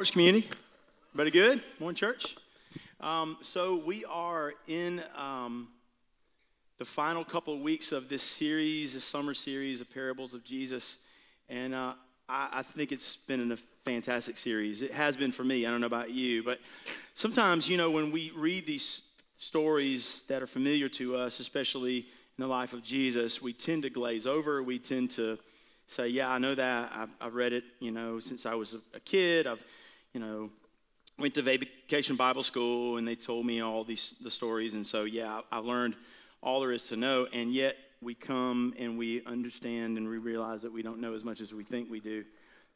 Church community, everybody good? Morning, church. Um, so we are in um, the final couple of weeks of this series, this summer series of parables of Jesus, and uh, I, I, think it's been a fantastic series. It has been for me. I don't know about you, but sometimes you know when we read these stories that are familiar to us, especially in the life of Jesus, we tend to glaze over. We tend to say, "Yeah, I know that. I've, I've read it. You know, since I was a, a kid. I've you know, went to vacation Bible school and they told me all these the stories. And so, yeah, I learned all there is to know. And yet we come and we understand and we realize that we don't know as much as we think we do.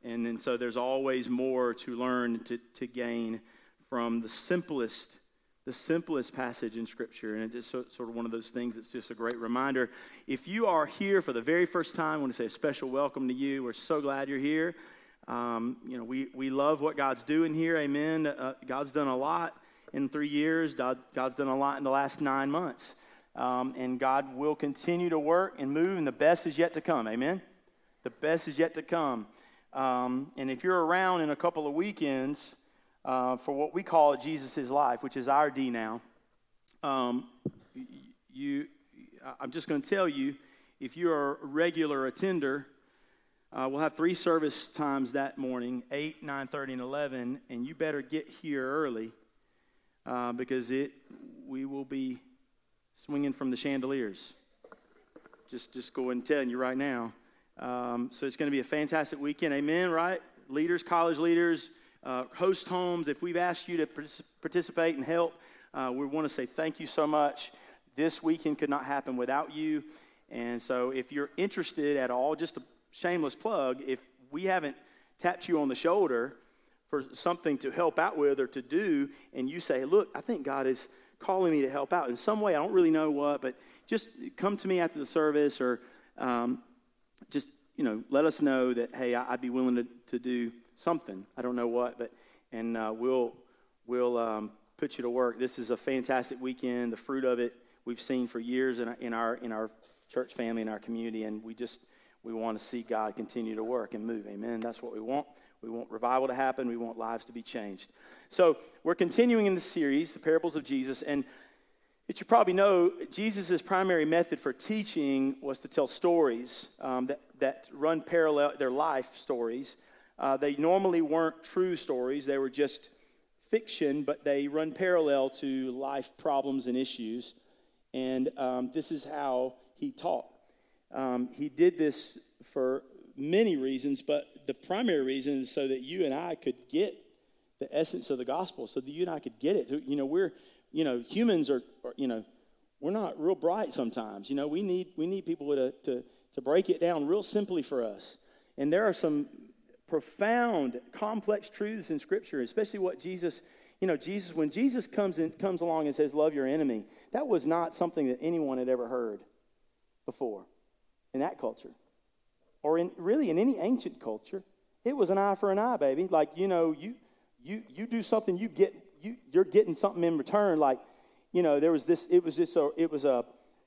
And then so there's always more to learn to, to gain from the simplest the simplest passage in Scripture. And it's sort of one of those things that's just a great reminder. If you are here for the very first time, I want to say a special welcome to you. We're so glad you're here. Um, you know, we, we love what God's doing here. Amen. Uh, God's done a lot in three years. God, God's done a lot in the last nine months. Um, and God will continue to work and move, and the best is yet to come. Amen. The best is yet to come. Um, and if you're around in a couple of weekends uh, for what we call Jesus' life, which is our DNow, um, you, I'm just going to tell you, if you're a regular attender, uh, we'll have three service times that morning 8 9.30 and 11 and you better get here early uh, because it we will be swinging from the chandeliers. Just just go and telling you right now. Um, so it's going to be a fantastic weekend. Amen right? Leaders college leaders uh, host homes. If we've asked you to participate and help uh, we want to say thank you so much. This weekend could not happen without you. And so if you're interested at all just to shameless plug, if we haven't tapped you on the shoulder for something to help out with or to do, and you say, Look, I think God is calling me to help out in some way, I don't really know what, but just come to me after the service or um, just, you know, let us know that, hey, I'd be willing to, to do something. I don't know what, but, and uh, we'll, we'll um, put you to work. This is a fantastic weekend. The fruit of it we've seen for years in our, in our, in our church family, in our community, and we just, we want to see God continue to work and move. Amen. That's what we want. We want revival to happen. We want lives to be changed. So we're continuing in the series, the parables of Jesus, and as you probably know, Jesus' primary method for teaching was to tell stories um, that, that run parallel, their life stories. Uh, they normally weren't true stories, they were just fiction, but they run parallel to life problems and issues. And um, this is how he taught. Um, he did this for many reasons, but the primary reason is so that you and I could get the essence of the gospel, so that you and I could get it. You know, we're, you know, humans are, are you know, we're not real bright sometimes. You know, we need we need people to, to to break it down real simply for us. And there are some profound, complex truths in Scripture, especially what Jesus. You know, Jesus, when Jesus comes in, comes along and says, "Love your enemy," that was not something that anyone had ever heard before in that culture or in really in any ancient culture it was an eye for an eye baby. Like you know you you you do something you get you you're getting something in return. Like you know there was this it was just a it was a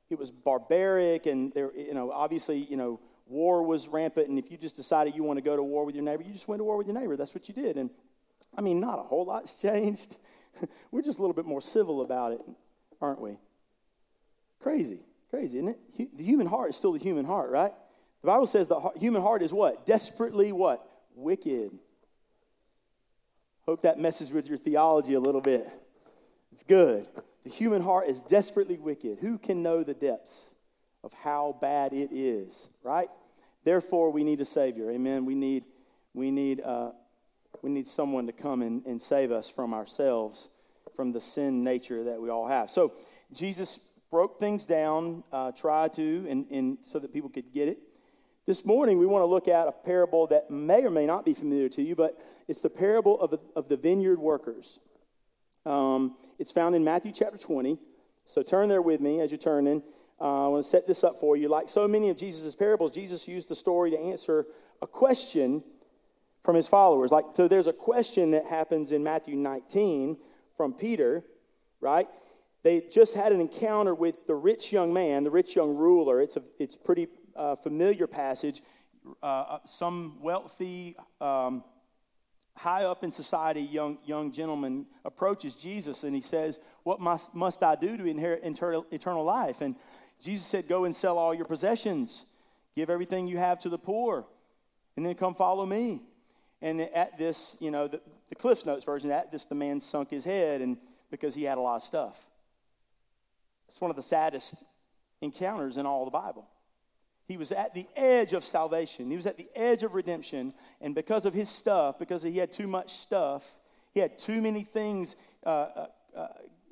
it was barbaric and there you know obviously you know war was rampant and if you just decided you want to go to war with your neighbor you just went to war with your neighbor. That's what you did. And i mean not a whole lot's changed. We're just a little bit more civil about it aren't we? Crazy Crazy, isn't it? The human heart is still the human heart, right? The Bible says the human heart is what? Desperately what? Wicked. Hope that messes with your theology a little bit. It's good. The human heart is desperately wicked. Who can know the depths of how bad it is, right? Therefore, we need a Savior. Amen. We need, we need, uh, we need someone to come and, and save us from ourselves, from the sin nature that we all have. So, Jesus broke things down, uh, tried to, and, and so that people could get it. This morning, we want to look at a parable that may or may not be familiar to you, but it's the parable of of the vineyard workers. Um, it's found in Matthew chapter 20. So turn there with me as you're turning. Uh, I want to set this up for you. Like so many of Jesus' parables, Jesus used the story to answer a question from his followers. Like, so there's a question that happens in Matthew 19 from Peter, right? They just had an encounter with the rich young man, the rich young ruler. It's a it's pretty uh, familiar passage. Uh, uh, some wealthy um, high up in society young, young gentleman approaches Jesus and he says, What must, must I do to inherit eternal life? And Jesus said, Go and sell all your possessions, give everything you have to the poor, and then come follow me. And at this, you know, the, the Notes version, at this, the man sunk his head and because he had a lot of stuff. It's one of the saddest encounters in all the Bible. He was at the edge of salvation. He was at the edge of redemption. And because of his stuff, because he had too much stuff, he had too many things uh, uh, uh,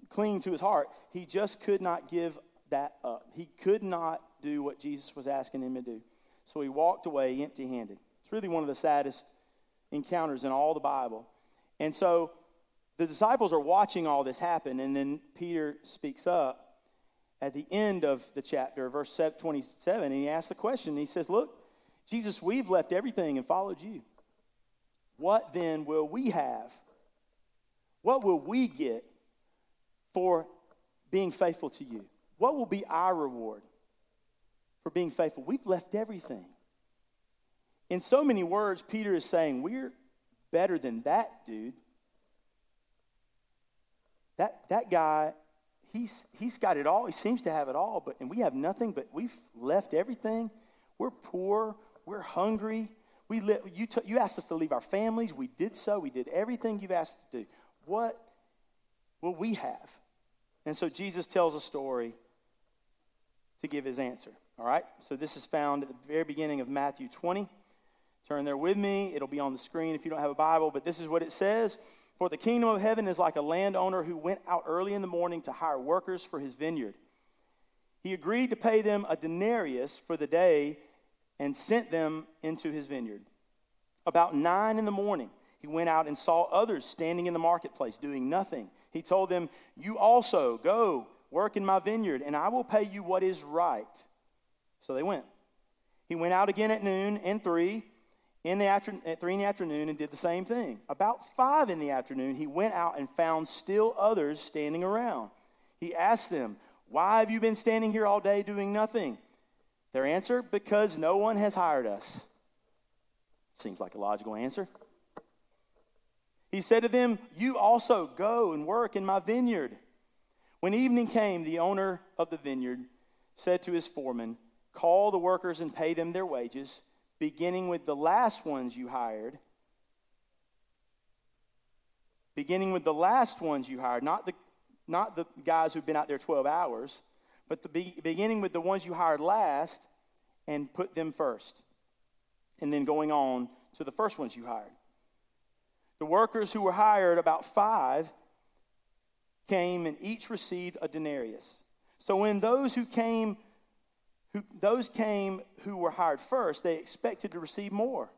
clinging to his heart, he just could not give that up. He could not do what Jesus was asking him to do. So he walked away empty handed. It's really one of the saddest encounters in all the Bible. And so the disciples are watching all this happen, and then Peter speaks up at the end of the chapter, verse 27, and he asks the question. He says, Look, Jesus, we've left everything and followed you. What then will we have? What will we get for being faithful to you? What will be our reward for being faithful? We've left everything. In so many words, Peter is saying, We're better than that dude. That, that guy he's, he's got it all. He seems to have it all, but, and we have nothing, but we've left everything. We're poor. We're hungry. We li- you, t- you asked us to leave our families. We did so. We did everything you've asked us to do. What will we have? And so Jesus tells a story to give his answer. All right? So this is found at the very beginning of Matthew 20. Turn there with me. It'll be on the screen if you don't have a Bible, but this is what it says. For the kingdom of heaven is like a landowner who went out early in the morning to hire workers for his vineyard. He agreed to pay them a denarius for the day and sent them into his vineyard. About nine in the morning, he went out and saw others standing in the marketplace doing nothing. He told them, You also go work in my vineyard, and I will pay you what is right. So they went. He went out again at noon and three in the after, at three in the afternoon and did the same thing. About five in the afternoon, he went out and found still others standing around. He asked them, Why have you been standing here all day doing nothing? Their answer, Because no one has hired us. Seems like a logical answer. He said to them, You also go and work in my vineyard. When evening came, the owner of the vineyard said to his foreman, Call the workers and pay them their wages beginning with the last ones you hired. Beginning with the last ones you hired, not the, not the guys who've been out there 12 hours, but the be, beginning with the ones you hired last and put them first. And then going on to the first ones you hired. The workers who were hired, about five, came and each received a denarius. So when those who came who, those came who were hired first, they expected to receive more.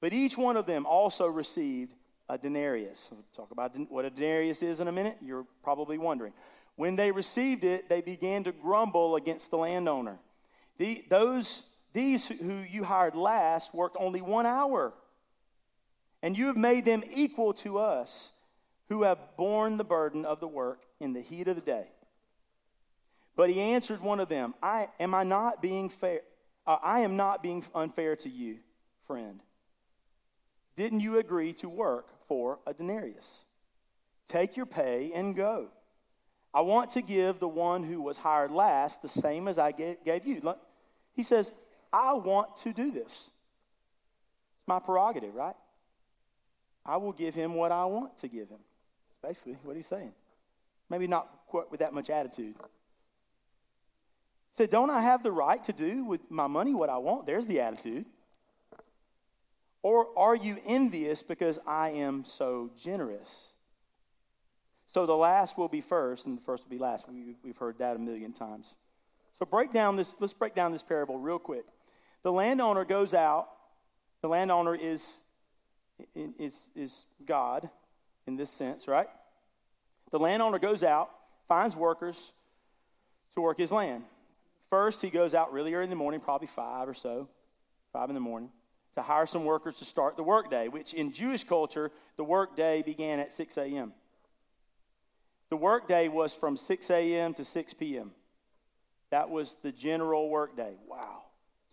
But each one of them also received a denarius. We'll talk about what a denarius is in a minute. You're probably wondering. When they received it, they began to grumble against the landowner. The, those, these who you hired last worked only one hour, and you have made them equal to us who have borne the burden of the work in the heat of the day. But he answered one of them, I, Am I not being fair? Uh, I am not being unfair to you, friend. Didn't you agree to work for a denarius? Take your pay and go. I want to give the one who was hired last the same as I gave, you. He says, I want to do this. It's my prerogative, right? I will give him what I want to give him. That's basically what he's saying. Maybe not with that much attitude said, Don't I have the right to do with my money what I want? There's the attitude. Or are you envious because I am so generous? So the last will be first and the first will be last. We, have heard that a million times. So break down this, let's break down this parable real quick. The landowner goes out. The landowner is, is, is God in this sense, right? The landowner goes out, finds workers to work his land. First, he goes out really early in the morning, probably five or so, five in the morning, to hire some workers to start the workday, which in Jewish culture, the workday began at 6 a.m. The workday was from 6 a.m. to 6 p.m. That was the general workday. Wow,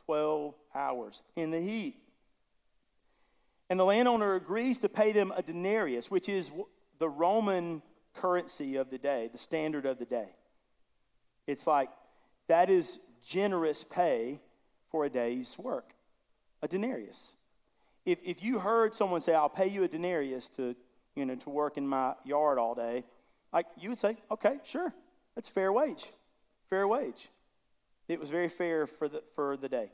12 hours in the heat. And the landowner agrees to pay them a denarius, which is the Roman currency of the day, the standard of the day. It's like that is generous pay for a day's work, a denarius. If, if you heard someone say, I'll pay you a denarius to, you know, to work in my yard all day, like you would say, okay, sure, that's fair wage. Fair wage. It was very fair for the, for the day.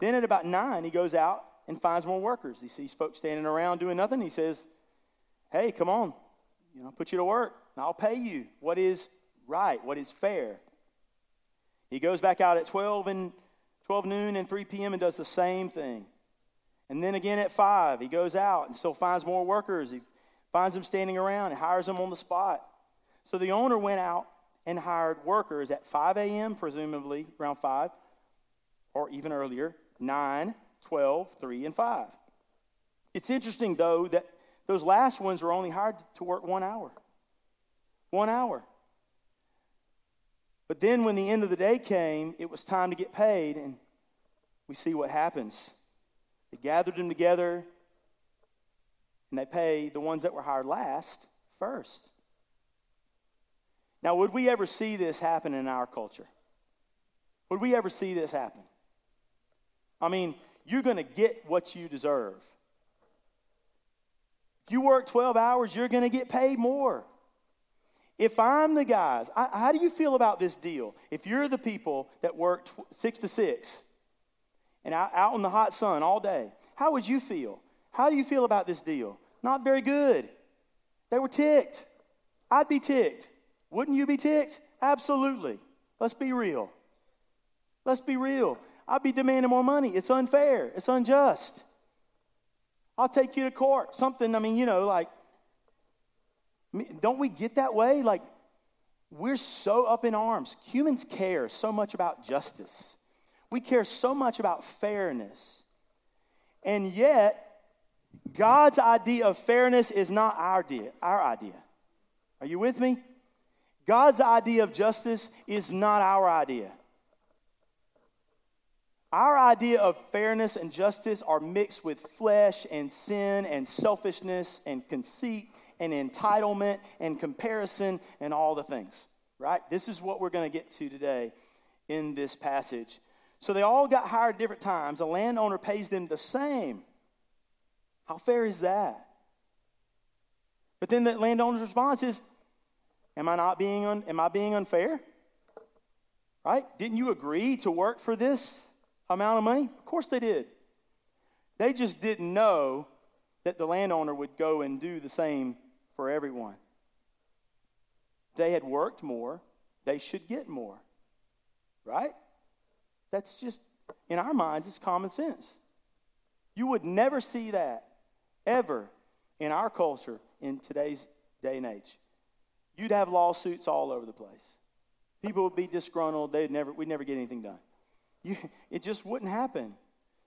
Then at about nine, he goes out and finds more workers. He sees folks standing around doing nothing. He says, Hey, come on, you know, put you to work. I'll pay you what is right, what is fair. He goes back out at 12 and 12 noon and 3 p.m. and does the same thing. And then again at 5, he goes out and still finds more workers. He finds them standing around and hires them on the spot. So the owner went out and hired workers at 5 a.m., presumably around 5, or even earlier, 9, 12, 3, and 5. It's interesting, though, that those last ones were only hired to work one hour. One hour. But then when the end of the day came, it was time to get paid, and we see what happens. They gathered them together, and they pay the ones that were hired last first. Now, would we ever see this happen in our culture? Would we ever see this happen? I mean, you're going to get what you deserve. If you work 12 hours, you're going to get paid more. If I'm the guys, I, how do you feel about this deal? If you're the people that work tw- six to six and out, out in the hot sun all day, how would you feel? How do you feel about this deal? Not very good. They were ticked. I'd be ticked. Wouldn't you be ticked? Absolutely. Let's be real. Let's be real. I'd be demanding more money. It's unfair. It's unjust. I'll take you to court. Something, I mean, you know, like, don't we get that way? Like, we're so up in arms. Humans care so much about justice, we care so much about fairness. And yet, God's idea of fairness is not our idea. Our idea. Are you with me? God's idea of justice is not our idea. Our idea of fairness and justice are mixed with flesh and sin and selfishness and conceit and entitlement and comparison and all the things, right? This is what we're going to get to today in this passage. So they all got hired different times. A landowner pays them the same. How fair is that? But then the landowner's response is, Am I not being un- am I being unfair? Right? Didn't you agree to work for this? amount of money? Of course they did. They just didn't know that the landowner would go and do the same for everyone. They had worked more, they should get more. Right? That's just, in our minds, it's common sense. You would never see that ever in our culture in today's day and age. You'd have lawsuits all over the place. People would be disgruntled. They'd never, we'd never get anything done. You, it just wouldn't happen.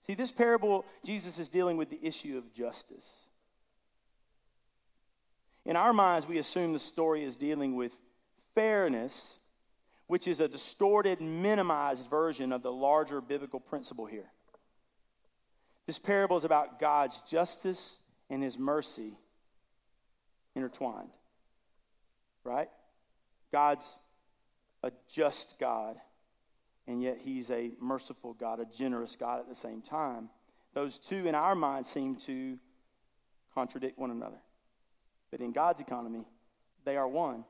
See, this parable, Jesus is dealing with the issue of justice. In our minds, we assume the story is dealing with fairness, which is a distorted, minimized version of the larger biblical principle here. This parable is about God's justice and his mercy intertwined, right? God's a just God and yet he's a merciful God, a generous God at the same time. Those two in our mind seem to contradict one another. But in God's economy, they are one.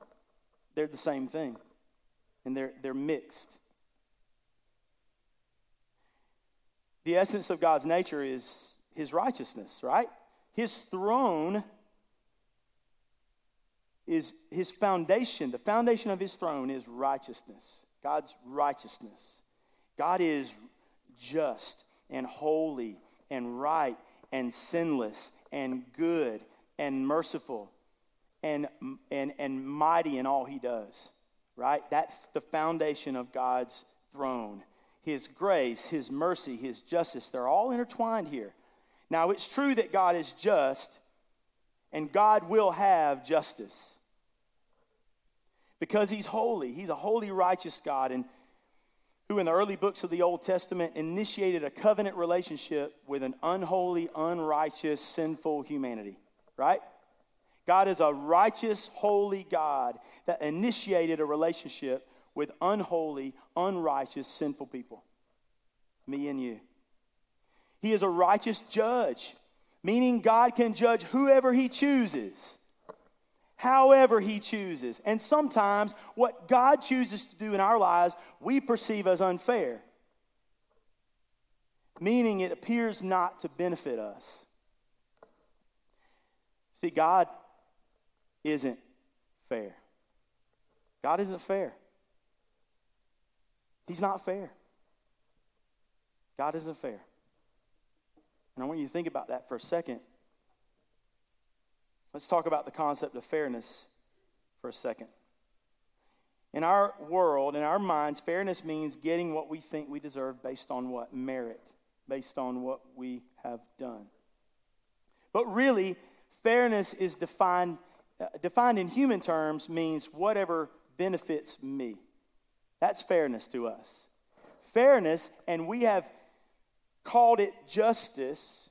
They're the same thing, and they're, they're mixed. The essence of God's nature is his righteousness, right? His throne is his foundation. The foundation of his throne is righteousness. God's righteousness. God is just and holy and right and sinless and good and merciful and, and, and mighty in all he does, right? That's the foundation of God's throne. His grace, His mercy, His justice, they're all intertwined here. Now, it's true that God is just and God will have justice because he's holy. He's a holy, righteous God. And who in the early books of the Old Testament initiated a covenant relationship with an unholy, unrighteous, sinful humanity, right? God is a righteous, holy God that initiated a relationship with unholy, unrighteous, sinful people. Me and you. He is a righteous judge, meaning God can judge whoever he chooses, however he chooses. And sometimes what God chooses to do in our lives, we perceive as unfair, meaning it appears not to benefit us. See, God isn't fair. God isn't fair. He's not fair. God isn't fair. And I want you to think about that for a second. Let's talk about the concept of fairness for a second. In our world, in our minds, fairness means getting what we think we deserve based on what? Merit, based on what we have done. But really, fairness is defined, uh, defined in human terms means whatever benefits me. That's fairness to us. Fairness, and we have called it justice.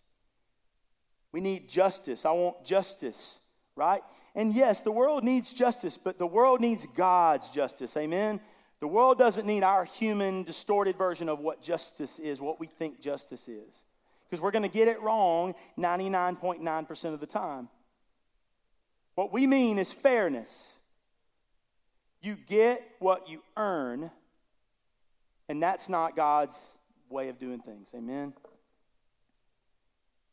We need justice. I want justice, right? And yes, the world needs justice, but the world needs God's justice. Amen? The world doesn't need our human, distorted version of what justice is, what we think justice is. Because we're going to get it wrong 99.9% of the time. What we mean is fairness. You get what you earn, and that's not God's way of doing things. Amen?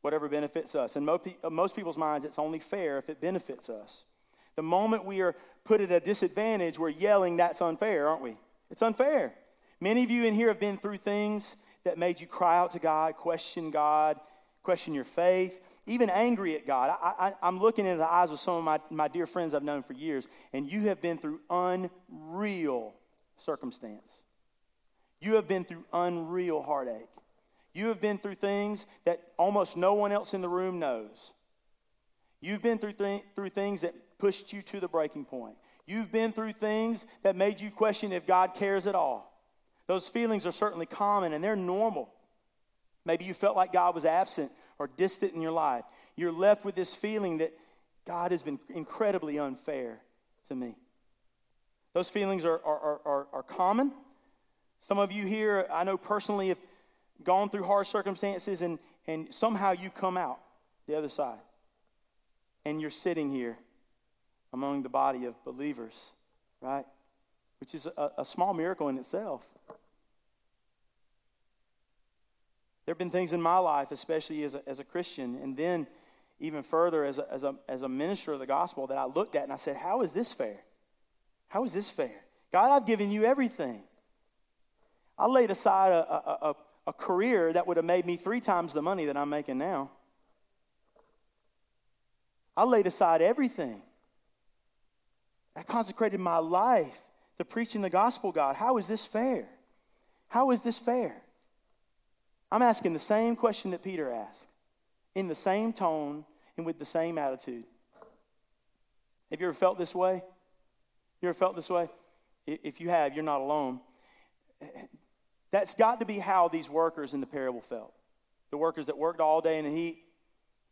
Whatever benefits us. In most people's minds, it's only fair if it benefits us. The moment we are put at a disadvantage, we're yelling, that's unfair, aren't we? It's unfair. Many of you in here have been through things that made you cry out to God, question God, question your faith, even angry at God. I, am looking into the eyes of some of my, my dear friends I've known for years, and you have been through unreal circumstance. You have been through unreal heartache. You have been through things that almost no one else in the room knows. You've been through, th- through things that pushed you to the breaking point. You've been through things that made you question if God cares at all. Those feelings are certainly common and they're normal. Maybe you felt like God was absent or distant in your life. You're left with this feeling that God has been incredibly unfair to me. Those feelings are, are, are, are common. Some of you here, I know personally, have gone through hard circumstances and, and somehow you come out the other side. And you're sitting here among the body of believers, right? Which is a, a small miracle in itself. There have been things in my life, especially as a, as a Christian, and then even further as a, as, a, as a minister of the gospel, that I looked at and I said, How is this fair? How is this fair? God, I've given you everything. I laid aside a, a, a, a career that would have made me three times the money that I'm making now. I laid aside everything. I consecrated my life to preaching the gospel, God. How is this fair? How is this fair? I'm asking the same question that Peter asked, in the same tone and with the same attitude. Have you ever felt this way? You ever felt this way? If you have, you're not alone. That's got to be how these workers in the parable felt. The workers that worked all day in the heat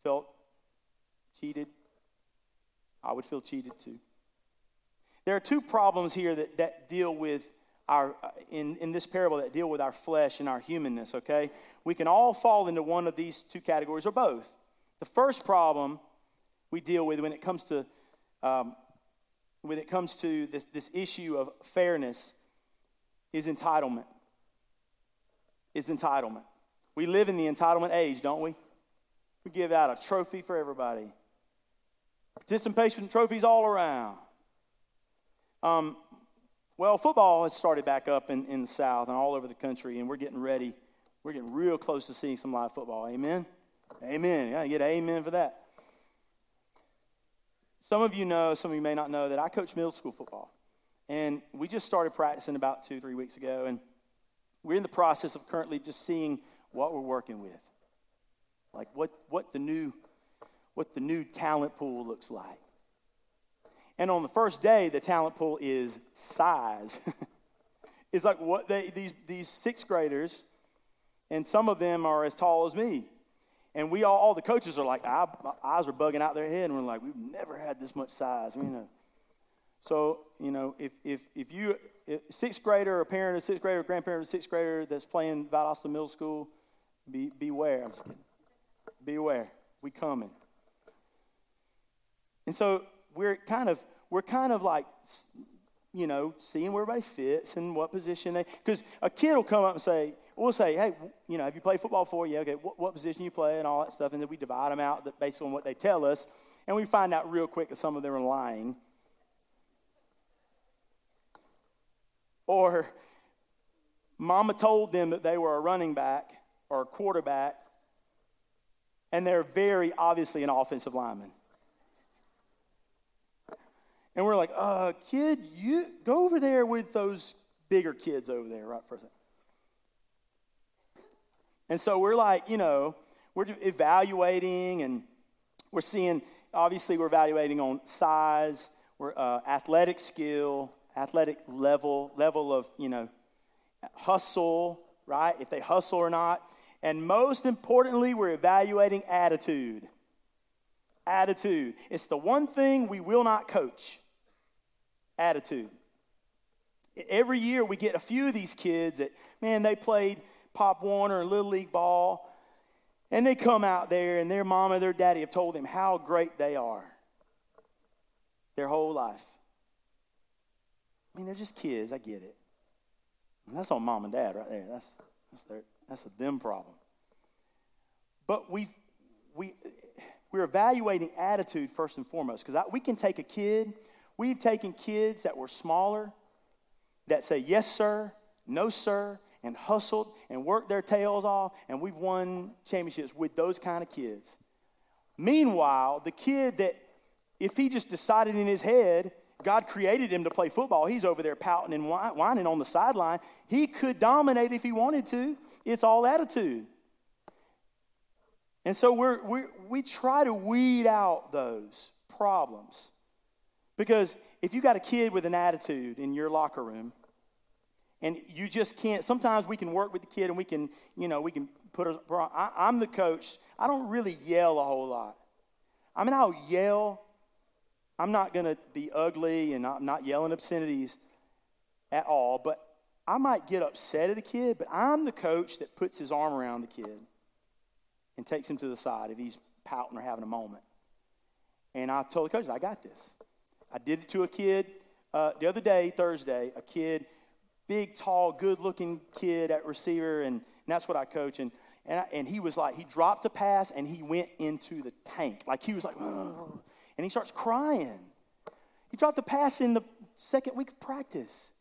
felt cheated. I would feel cheated too. There are two problems here that, that deal with our, in, in this parable that deal with our flesh and our humanness, okay? We can all fall into one of these two categories or both. The first problem we deal with when it comes to, um, when it comes to this, this issue of fairness is entitlement. Is entitlement. We live in the entitlement age, don't we? We give out a trophy for everybody. Participation trophies all around. Um, well, football has started back up in, in the South and all over the country, and we're getting ready. We're getting real close to seeing some live football. Amen? Amen. Yeah, get amen for that. Some of you know, some of you may not know, that I coach middle school football. And we just started practicing about two, three weeks ago. And we're in the process of currently just seeing what we're working with. Like what, what the new what the new talent pool looks like. And on the first day, the talent pool is size. It's like what they these these sixth graders, and some of them are as tall as me. And we all, all the coaches are like, my eyes are bugging out their head, and we're like, we've never had this much size. You uh, know. So, you know, if, if, if you, if sixth grader, a parent of sixth grader, a grandparent of sixth grader that's playing Valdosta Middle School, be, beware. I'm just kidding. Beware. We coming. And so we're kind of, we're kind of like, you know, seeing where everybody fits and what position they, because a kid will come up and say, we'll say, hey, you know, have you played football before? Yeah, okay, what, what, position you play and all that stuff. And then we divide them out based on what they tell us. And we find out real quick that some of them are lying. Or mama told them that they were a running back or a quarterback, and they're very obviously an offensive lineman. And we're like, uh, kid, you go over there with those bigger kids over there, right, for a second. And so we're like, you know, we're evaluating and we're seeing, obviously, we're evaluating on size, we're uh, athletic skill, athletic level, level of, you know, hustle, right? If they hustle or not. And most importantly, we're evaluating attitude. Attitude. It's the one thing we will not coach attitude. Every year we get a few of these kids that, man, they played Pop Warner and Little League ball. And they come out there, and their mom and their daddy have told them how great they are their whole life. I mean, they're just kids. I get it. And that's on mom and dad right there. That's, that's, their, that's a them problem. But we we, we're evaluating attitude first and foremost because we can take a kid, we've taken kids that were smaller that say, yes, sir, no, sir, and hustled and worked their tails off, and we've won championships with those kind of kids. Meanwhile, the kid that, if he just decided in his head, God created him to play football, he's over there pouting and whining on the sideline. He could dominate if he wanted to. It's all attitude. And so we we try to weed out those problems. Because if you got a kid with an attitude in your locker room, and you just can't sometimes we can work with the kid and we can you know we can put a I, am the coach. I don't really yell a whole lot. I mean i'll yell. I'm not going to be ugly and i'm not yelling obscenities at all but i might get upset at a kid but i'm the coach that puts his arm around the kid and takes him to the side if he's pouting or having a moment. And i told the coach i got this i did it to a kid uh, the other day thursday a kid big, tall, good looking kid at receiver, and, and that's what I coach. And, and, I, and he was like, he dropped a pass and he went into the tank. Like he was like, and he starts crying. He dropped a pass in the second week of practice.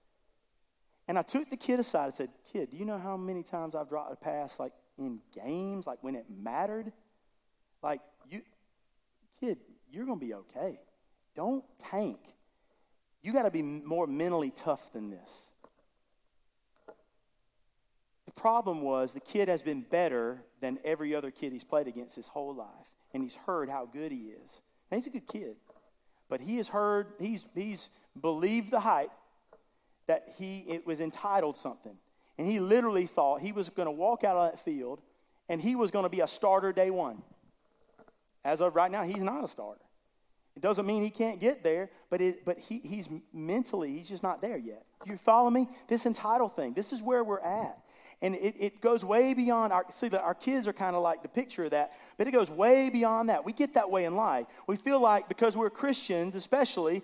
And I took the kid aside and said, Kid, do you know how many times I've dropped a pass like in games, like when it mattered? Like, you, kid, you're going to be okay. Don't tank. You got to be more mentally tough than this. The problem was the kid has been better than every other kid he's played against his whole life, and he's heard how good he is. And he's a good kid, but he has heard, he's, he's believed the hype that he it was entitled something. And he literally thought he was going to walk out of that field and he was going to be a starter day one. As of right now, he's not a starter. It doesn't mean he can't get there, but, it, but he, he's mentally, he's just not there yet. You follow me? This entitled thing, this is where we're at. And it, it goes way beyond our, see, our kids are kind of like the picture of that, but it goes way beyond that. We get that way in life. We feel like because we're Christians, especially,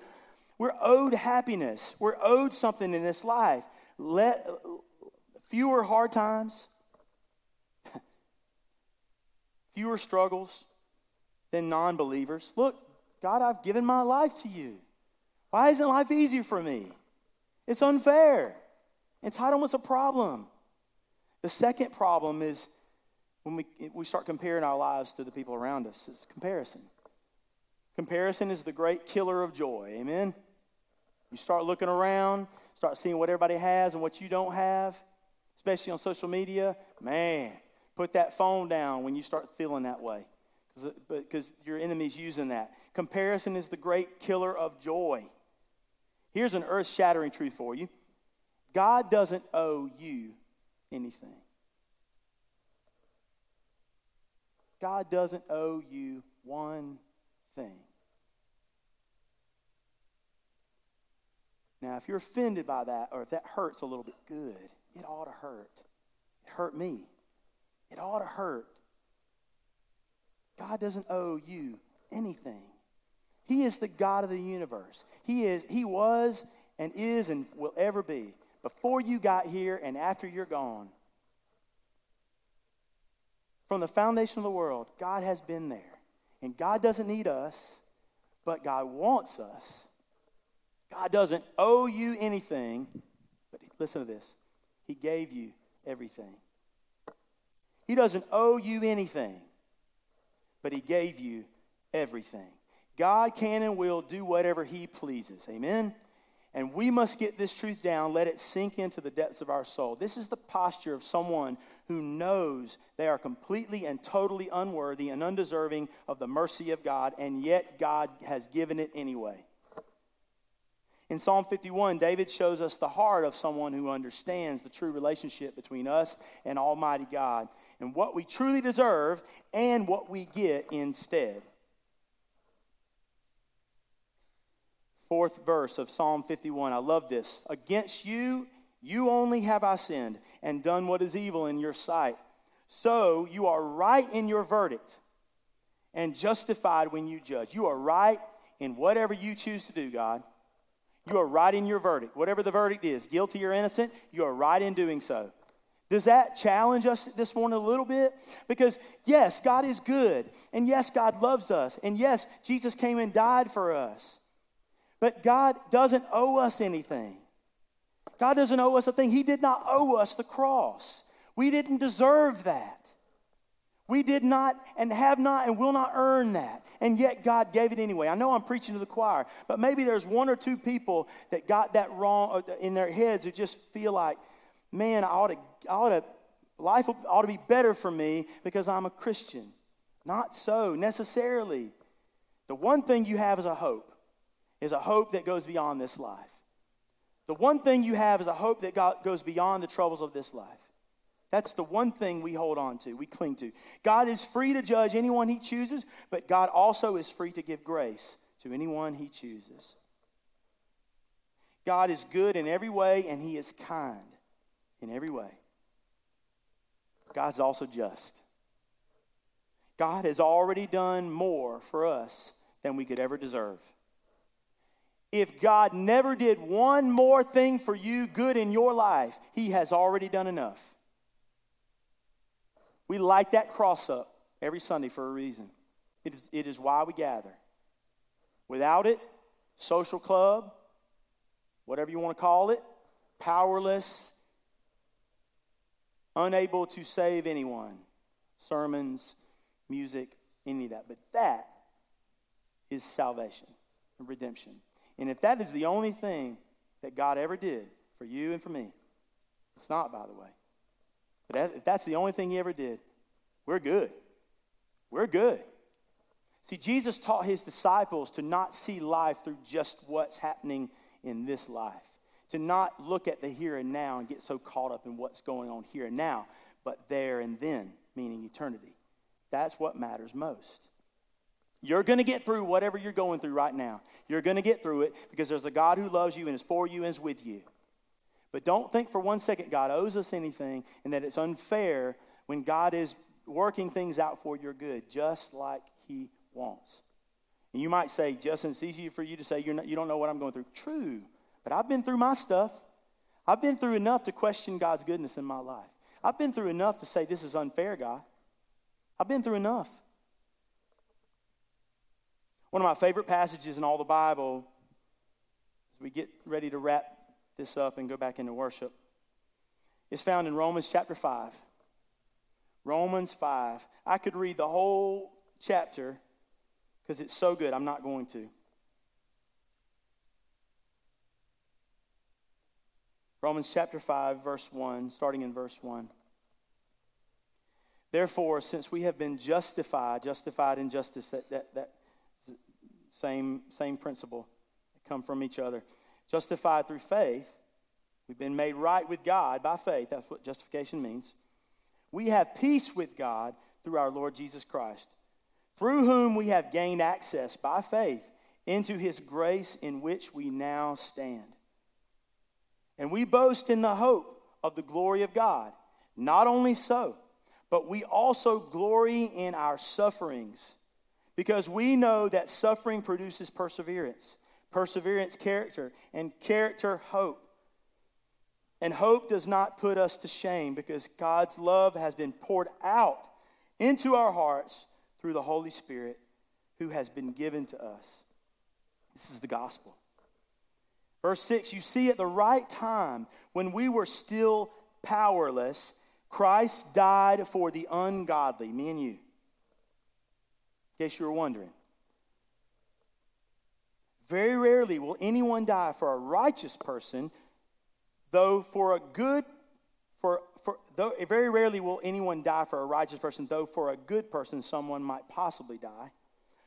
we're owed happiness. We're owed something in this life. Let fewer hard times, fewer struggles than non believers. Look, God, I've given my life to you. Why isn't life easier for me? It's unfair. Entitlement's a problem. The second problem is when we, we start comparing our lives to the people around us, it's comparison. Comparison is the great killer of joy. Amen? You start looking around, start seeing what everybody has and what you don't have, especially on social media. Man, put that phone down when you start feeling that way because your enemy's using that. Comparison is the great killer of joy. Here's an earth shattering truth for you God doesn't owe you anything. God doesn't owe you one thing. Now, if you're offended by that, or if that hurts a little bit, good. It ought to hurt. It hurt me. It ought to hurt. God doesn't owe you anything. He is the God of the universe. He is, He was and is and will ever be. Before you got here and after you're gone. From the foundation of the world, God has been there. And God doesn't need us, but God wants us. God doesn't owe you anything, but listen to this He gave you everything. He doesn't owe you anything, but He gave you everything. God can and will do whatever He pleases. Amen? And we must get this truth down, let it sink into the depths of our soul. This is the posture of someone who knows they are completely and totally unworthy and undeserving of the mercy of God, and yet God has given it anyway. In Psalm 51, David shows us the heart of someone who understands the true relationship between us and Almighty God and what we truly deserve and what we get instead. Fourth verse of Psalm 51. I love this. Against you, you only have I sinned and done what is evil in your sight. So you are right in your verdict and justified when you judge. You are right in whatever you choose to do, God. You are right in your verdict. Whatever the verdict is, guilty or innocent, you are right in doing so. Does that challenge us this morning a little bit? Because, yes, God is good. And yes, God loves us. And yes, Jesus came and died for us. But God doesn't owe us anything. God doesn't owe us a thing. He did not owe us the cross. We didn't deserve that. We did not and have not and will not earn that. And yet God gave it anyway. I know I'm preaching to the choir, but maybe there's one or two people that got that wrong uh, in their heads who just feel like, man, I ought to, I ought to, life ought to be better for me because I'm a Christian. Not so necessarily. The one thing you have is a hope, is a hope that goes beyond this life. The one thing you have is a hope that God goes beyond the troubles of this life. That's the one thing we hold on to, we cling to. God is free to judge anyone he chooses, but God also is free to give grace to anyone he chooses. God is good in every way, and he is kind in every way. God's also just. God has already done more for us than we could ever deserve. If God never did one more thing for you good in your life, he has already done enough. We light that cross up every Sunday for a reason. It is, it is why we gather. Without it, social club, whatever you want to call it, powerless, unable to save anyone. Sermons, music, any of that. But that is salvation and redemption. And if that is the only thing that God ever did for you and for me, it's not, by the way. But if that's the only thing he ever did, we're good. We're good. See, Jesus taught his disciples to not see life through just what's happening in this life, to not look at the here and now and get so caught up in what's going on here and now, but there and then, meaning eternity. That's what matters most. You're going to get through whatever you're going through right now. You're going to get through it because there's a God who loves you and is for you and is with you. But don't think for one second God owes us anything and that it's unfair when God is working things out for your good, just like He wants. And you might say, Justin, it's easy for you to say not, you don't know what I'm going through. True, but I've been through my stuff. I've been through enough to question God's goodness in my life. I've been through enough to say, This is unfair, God. I've been through enough. One of my favorite passages in all the Bible, as we get ready to wrap this up and go back into worship It's found in Romans chapter 5. Romans 5. I could read the whole chapter because it's so good. I'm not going to. Romans chapter 5, verse 1, starting in verse 1. Therefore, since we have been justified, justified in justice, that, that, that same, same principle, come from each other justified through faith, We've been made right with God by faith. That's what justification means. We have peace with God through our Lord Jesus Christ, through whom we have gained access by faith into his grace in which we now stand. And we boast in the hope of the glory of God. Not only so, but we also glory in our sufferings because we know that suffering produces perseverance, perseverance, character, and character, hope. And hope does not put us to shame because God's love has been poured out into our hearts through the Holy Spirit who has been given to us. This is the gospel. Verse 6 You see, at the right time, when we were still powerless, Christ died for the ungodly, me and you. In case you were wondering. Very rarely will anyone die for a righteous person, though for a good, for, for though very rarely will anyone die for a righteous person, though for a good person someone might possibly die.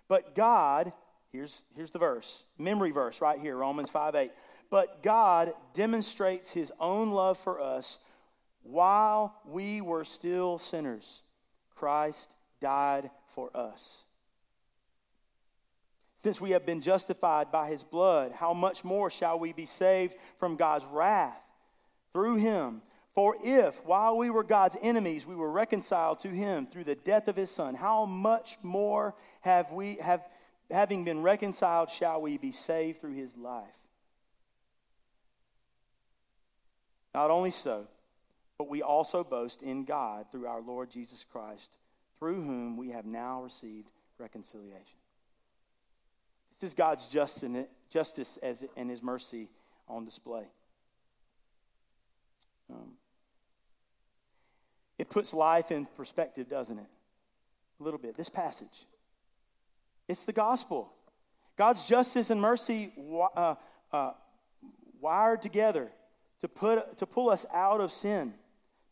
But God, here's, here's the verse, memory verse right here, Romans 5 8. But God demonstrates his own love for us while we were still sinners. Christ died for us. Since we have been justified by his blood, how much more shall we be saved from God's wrath through him? For if, while we were God's enemies, we were reconciled to him through the death of his son, how much more have we have having been reconciled shall we be saved through his life? Not only so, but we also boast in God through our Lord Jesus Christ, through whom we have now received reconciliation. This is God's justice and his mercy on display. Um, it puts life in perspective, doesn't it? A little bit. This passage. It's the gospel. God's justice and mercy uh, uh, wired together to, put, to pull us out of sin,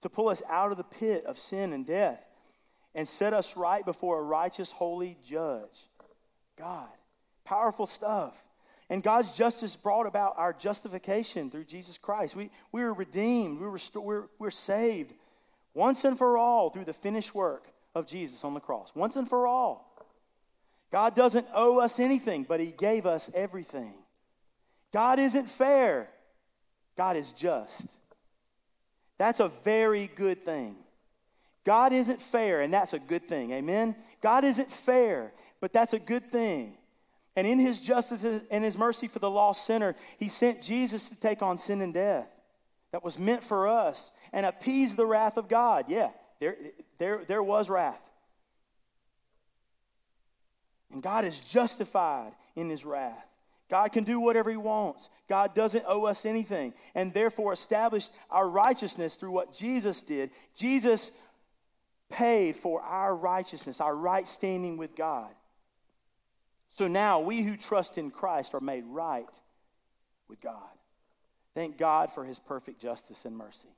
to pull us out of the pit of sin and death, and set us right before a righteous, holy judge. God. Powerful stuff. And God's justice brought about our justification through Jesus Christ. We, we were redeemed, we were, we're, we're saved once and for all through the finished work of Jesus on the cross. Once and for all. God doesn't owe us anything, but He gave us everything. God isn't fair. God is just. That's a very good thing. God isn't fair, and that's a good thing. Amen? God isn't fair, but that's a good thing. And in his justice and his mercy for the lost sinner, he sent Jesus to take on sin and death that was meant for us and appease the wrath of God. Yeah, there, there, there was wrath. And God is justified in his wrath. God can do whatever He wants. God doesn't owe us anything, and therefore established our righteousness through what Jesus did. Jesus paid for our righteousness, our right standing with God. So now we who trust in Christ are made right with God. Thank God for His perfect justice and mercy.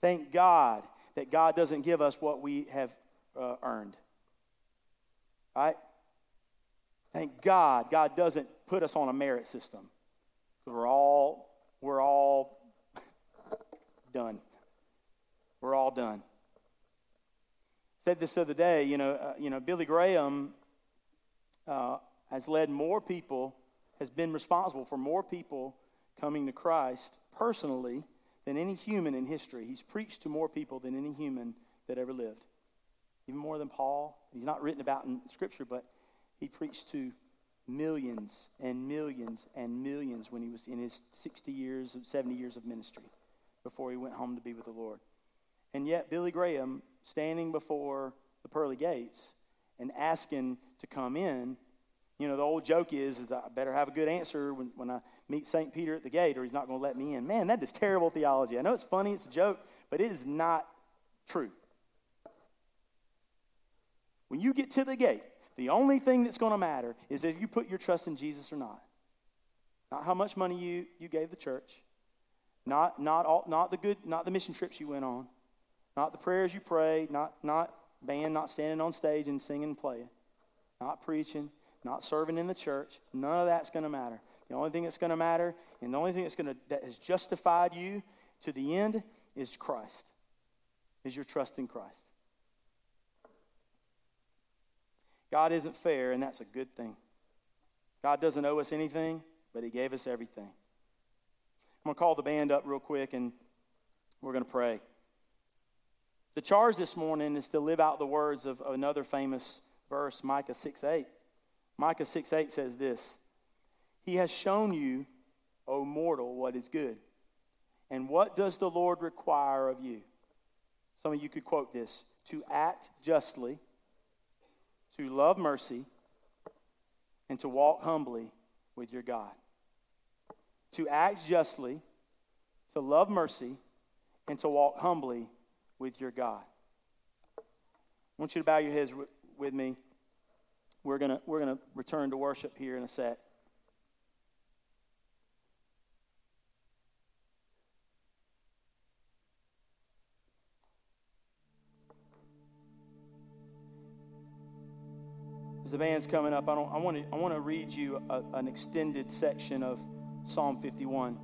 Thank God that God doesn't give us what we have uh, earned. Right? Thank God, God doesn't put us on a merit system. We're all, we're all done. We're all done. Said this the other day, you know, uh, you know, Billy Graham uh, has led more people, has been responsible for more people coming to Christ personally than any human in history. He's preached to more people than any human that ever lived. Even more than Paul. He's not written about in Scripture, but he preached to millions and millions and millions when he was in his 60 years, 70 years of ministry before he went home to be with the Lord. And yet, Billy Graham, standing before the pearly gates and asking to come in, you know, the old joke is, is I better have a good answer when, when I meet St. Peter at the gate or he's not going to let me in. Man, that is terrible theology. I know it's funny, it's a joke, but it is not true. When you get to the gate, the only thing that's going to matter is if you put your trust in Jesus or not. Not how much money you, you gave the church, not, not, all, not, the good, not the mission trips you went on, not the prayers you prayed, not, not band, not standing on stage and singing and playing, not preaching. Not serving in the church. None of that's going to matter. The only thing that's going to matter and the only thing that's going to that has justified you to the end is Christ. Is your trust in Christ. God isn't fair, and that's a good thing. God doesn't owe us anything, but He gave us everything. I'm going to call the band up real quick, and we're going to pray. The charge this morning is to live out the words of another famous verse, Micah 6 8. Micah 6 8 says this He has shown you, O mortal, what is good. And what does the Lord require of you? Some of you could quote this to act justly, to love mercy, and to walk humbly with your God. To act justly, to love mercy, and to walk humbly with your God. I want you to bow your heads with me. We're going we're going to return to worship here in a sec. As the band's coming up, I, don't, I, want, to, I want to read you a, an extended section of Psalm 51.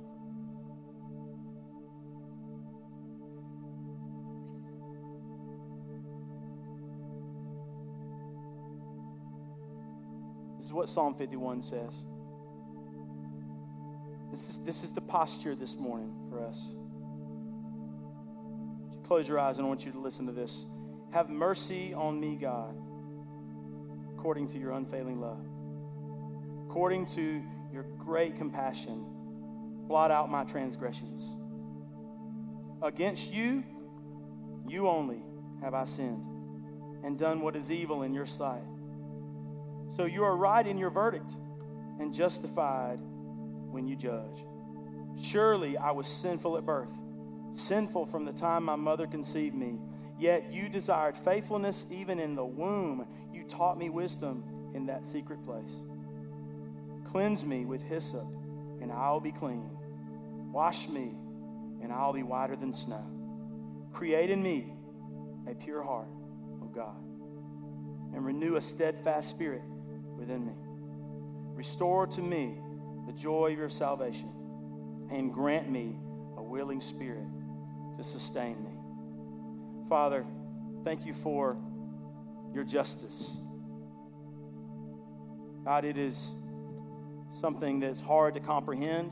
Is what Psalm 51 says. This is, this is the posture this morning for us. Close your eyes and I want you to listen to this. Have mercy on me, God, according to your unfailing love. According to your great compassion, blot out my transgressions. Against you, you only have I sinned and done what is evil in your sight so you are right in your verdict and justified when you judge. Surely I was sinful at birth, sinful from the time my mother conceived me. Yet you desired faithfulness even in the womb. You taught me wisdom in that secret place. Cleanse me with hyssop, and I'll be clean. Wash me, and I'll be whiter than snow. Create in me a pure heart, O God, and renew a steadfast spirit within me. Restore to me the joy of your salvation and grant me a willing spirit to sustain me. Father, thank you for your justice. God, it is something that's hard to comprehend.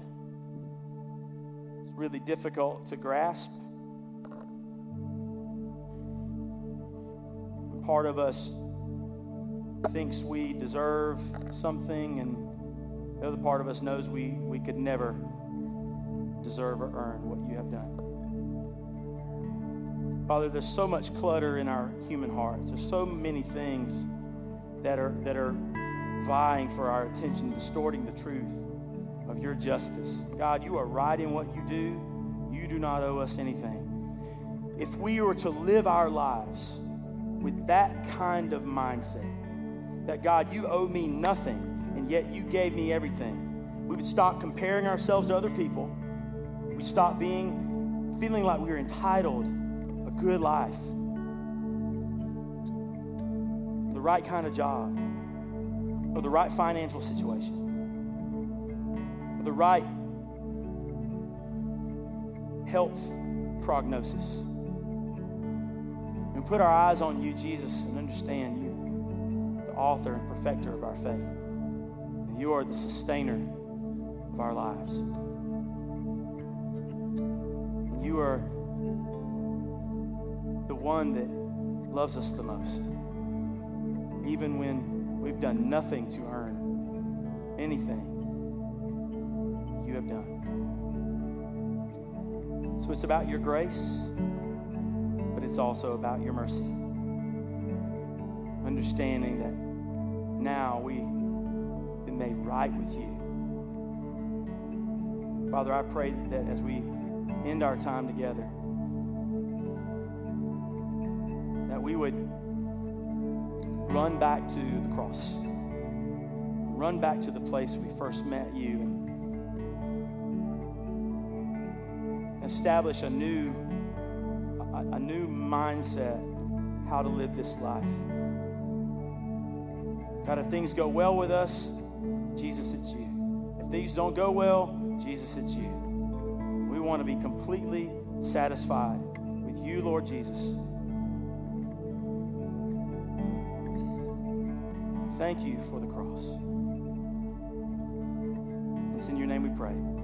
It's really difficult to grasp. part of us thinks we deserve something, and the other part of us knows we, we could never deserve or earn what you have done. Father, there's so much clutter in our human hearts. There's so many things that are, that are vying for our attention, distorting the truth of your justice. God, you are right in what you do. You do not owe us anything. If we were to live our lives with that kind of mindset, that God, you owe me nothing, and yet you gave me everything. We would stop comparing ourselves to other people. We'd stop being, feeling like we were entitled a good life, the right kind of job, or the right financial situation, or the right health prognosis. And put our eyes on you, Jesus, and understand you author and perfecter of our faith. And you are the sustainer of our lives. And you are the one that loves us the most, even when we've done nothing to earn anything you have done. So it's about your grace, but it's also about your mercy. Understanding that now we been made right with you. Father, I pray that as we end our time together, that we would run back to the cross, run back to the place we first met you, and establish a new, a, a new mindset how to live this life. God, if things go well with us, Jesus, it's you. If things don't go well, Jesus, it's you. We want to be completely satisfied with you, Lord Jesus. Thank you for the cross. It's in your name we pray.